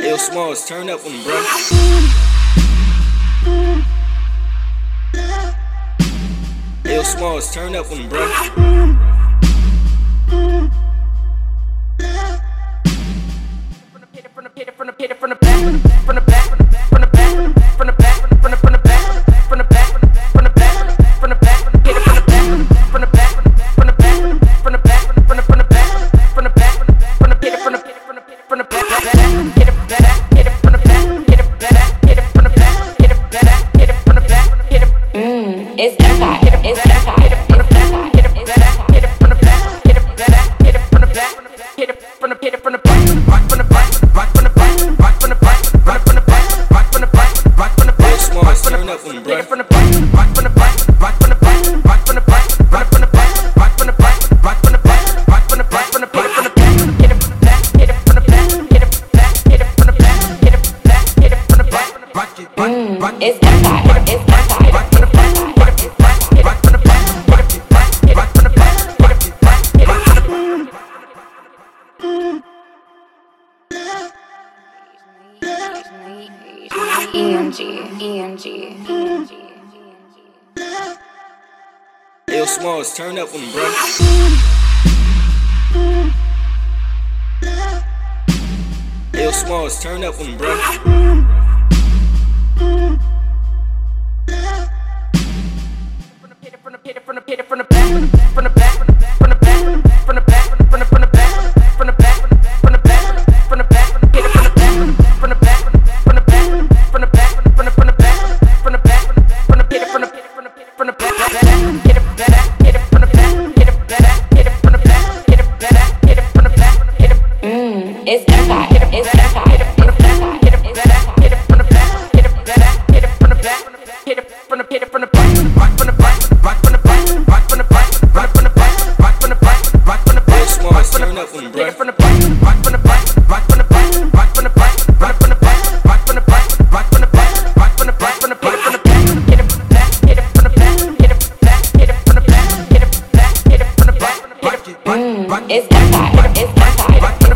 Ill Smallz, turn up with me, bro. Ill Smallz, turn up with me, bro. Mm, it's Empire, it's Empire, it's Empire, it's Empire. Ill Smallz, turn up with me, bro. Mm, it's Empire, it's Empire, it's Ill Smallz, turn up me, bro. Ill Smallz, turn up with me, bro. Mm, it's Empire, it's Empire, it's bro. Mm, it's Empire, it's.